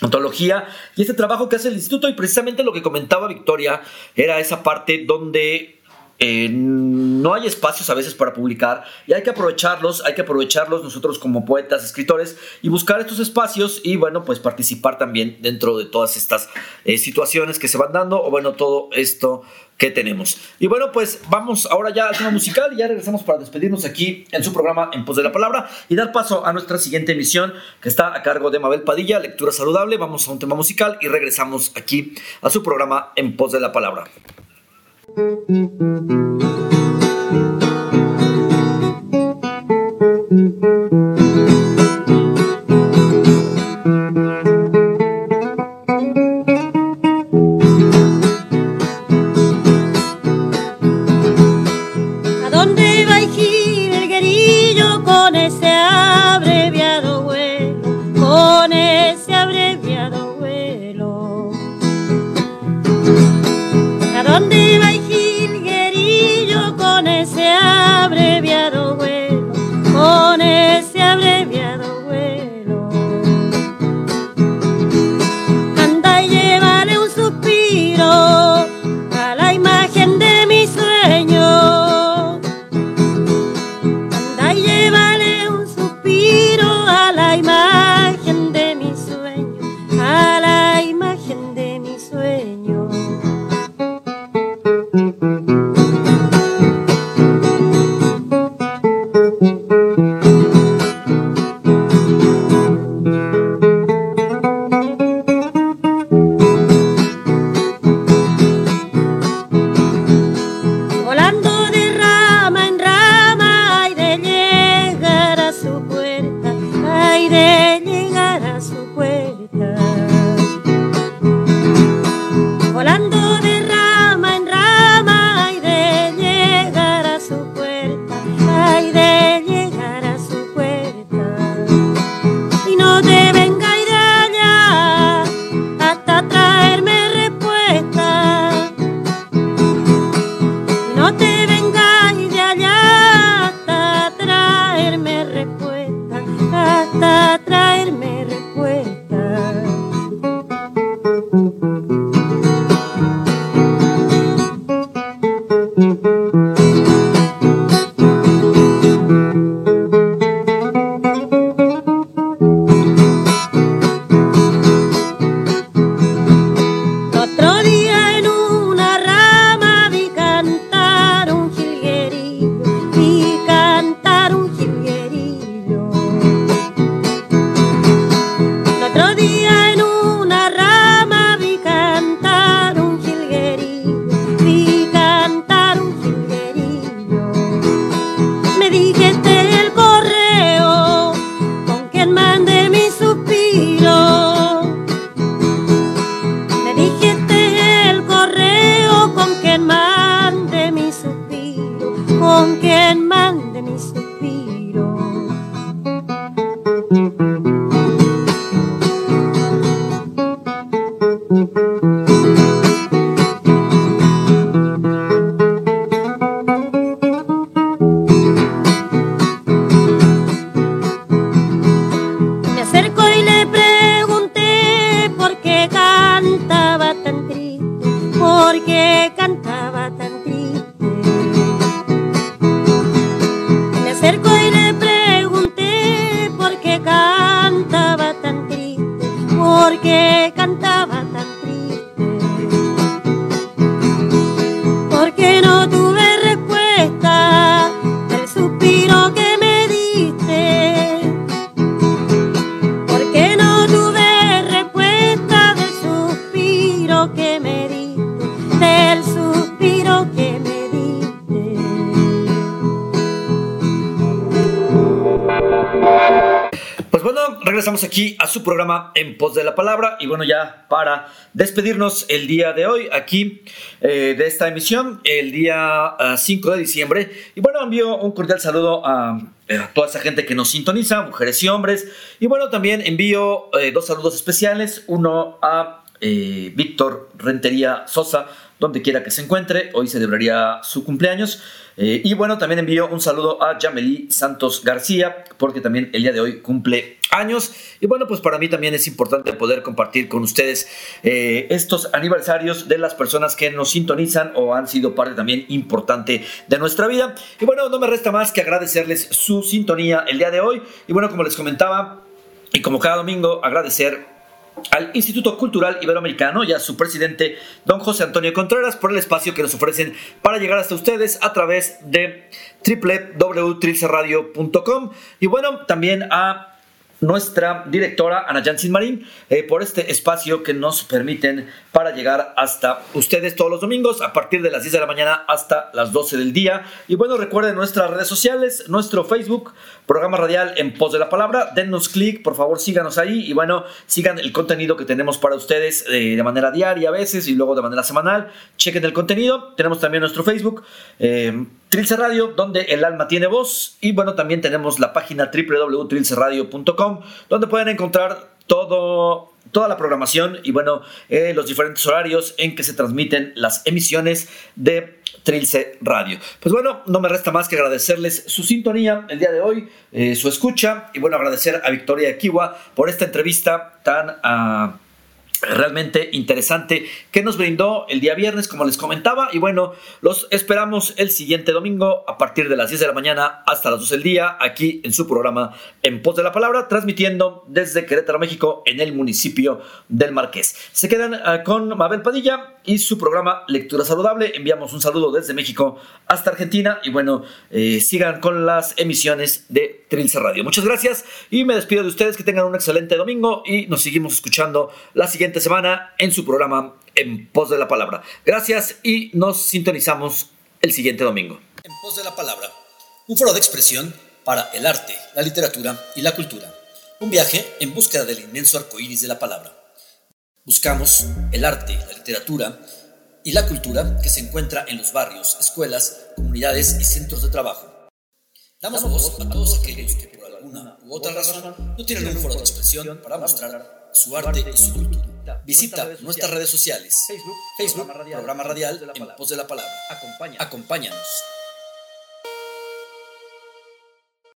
antología y este trabajo que hace el instituto y precisamente lo que comentaba Victoria era esa parte donde eh, no hay espacios a veces para publicar y hay que aprovecharlos, hay que aprovecharlos nosotros como poetas, escritores y buscar estos espacios y bueno, pues participar también dentro de todas estas eh, situaciones que se van dando o bueno, todo esto que tenemos. Y bueno, pues vamos ahora ya al tema musical y ya regresamos para despedirnos aquí en su programa En Pos de la Palabra y dar paso a nuestra siguiente emisión que está a cargo de Mabel Padilla, Lectura Saludable. Vamos a un tema musical y regresamos aquí a su programa En Pos de la Palabra. Thank you. Su programa En Pos de la Palabra. Y bueno, ya para despedirnos el día de hoy, aquí eh, de esta emisión, el día 5 ah, de diciembre. Y bueno, envío un cordial saludo a, eh, toda esa gente que nos sintoniza, mujeres y hombres. Y bueno, también envío eh, dos saludos especiales. Uno a Víctor Rentería Sosa, donde quiera que se encuentre. Hoy celebraría su cumpleaños. Y bueno, también envío un saludo a Yameli Santos García, porque también el día de hoy cumple años. Y bueno, pues para mí también es importante poder compartir con ustedes eh, estos aniversarios de las personas que nos sintonizan o han sido parte también importante de nuestra vida. Y bueno, no me resta más que agradecerles su sintonía el día de hoy. Y bueno, como les comentaba, y como cada domingo, agradecer al Instituto Cultural Iberoamericano y a su presidente, don José Antonio Contreras, por el espacio que nos ofrecen para llegar hasta ustedes a través de www.trilceradio.com y bueno, también a nuestra directora Ana Jansin Marín eh, por este espacio que nos permiten para llegar hasta ustedes todos los domingos a partir de las 10 de la mañana hasta las 12 del día. Y bueno, recuerden nuestras redes sociales, nuestro Facebook, programa radial en pos de la palabra. Dennos clic, por favor síganos ahí y bueno, sigan el contenido que tenemos para ustedes eh, de manera diaria a veces y luego de manera semanal. Chequen el contenido. Tenemos también nuestro Facebook. Eh, Trilce Radio, donde el alma tiene voz. Y bueno, también tenemos la página www.trilceradio.com, donde pueden encontrar todo, toda la programación y bueno, eh, los diferentes horarios en que se transmiten las emisiones de Trilce Radio. Pues bueno, no me resta más que agradecerles su sintonía el día de hoy, eh, su escucha y bueno, agradecer a Victoria Kiwa por esta entrevista tan... Uh, realmente interesante que nos brindó el día viernes, como les comentaba. Y bueno, los esperamos el siguiente domingo a partir de las 10 de la mañana hasta las 12 del día, aquí en su programa En Pos de la Palabra, transmitiendo desde Querétaro, México, en el municipio del Marqués. Se quedan ah, con Mabel Padilla y su programa Lectura Saludable. Enviamos un saludo desde México hasta Argentina. Y bueno, eh, sigan con las emisiones de Trilce Radio. Muchas gracias y me despido de ustedes. Que tengan un excelente domingo y nos seguimos escuchando la siguiente semana en su programa En Pos de la Palabra. Gracias y nos sintonizamos el siguiente domingo. En Pos de la Palabra, un foro de expresión para el arte, la literatura y la cultura. Un viaje en búsqueda del inmenso arco iris de la palabra. Buscamos el arte, la literatura y la cultura que se encuentra en los barrios, escuelas, comunidades y centros de trabajo. Damos voz a todos aquellos que por alguna u otra razón no tienen un foro de expresión para mostrar su arte y su cultura. Visita nuestras redes sociales, Facebook, Programa Radial, en Pos de la Palabra. Acompáñanos.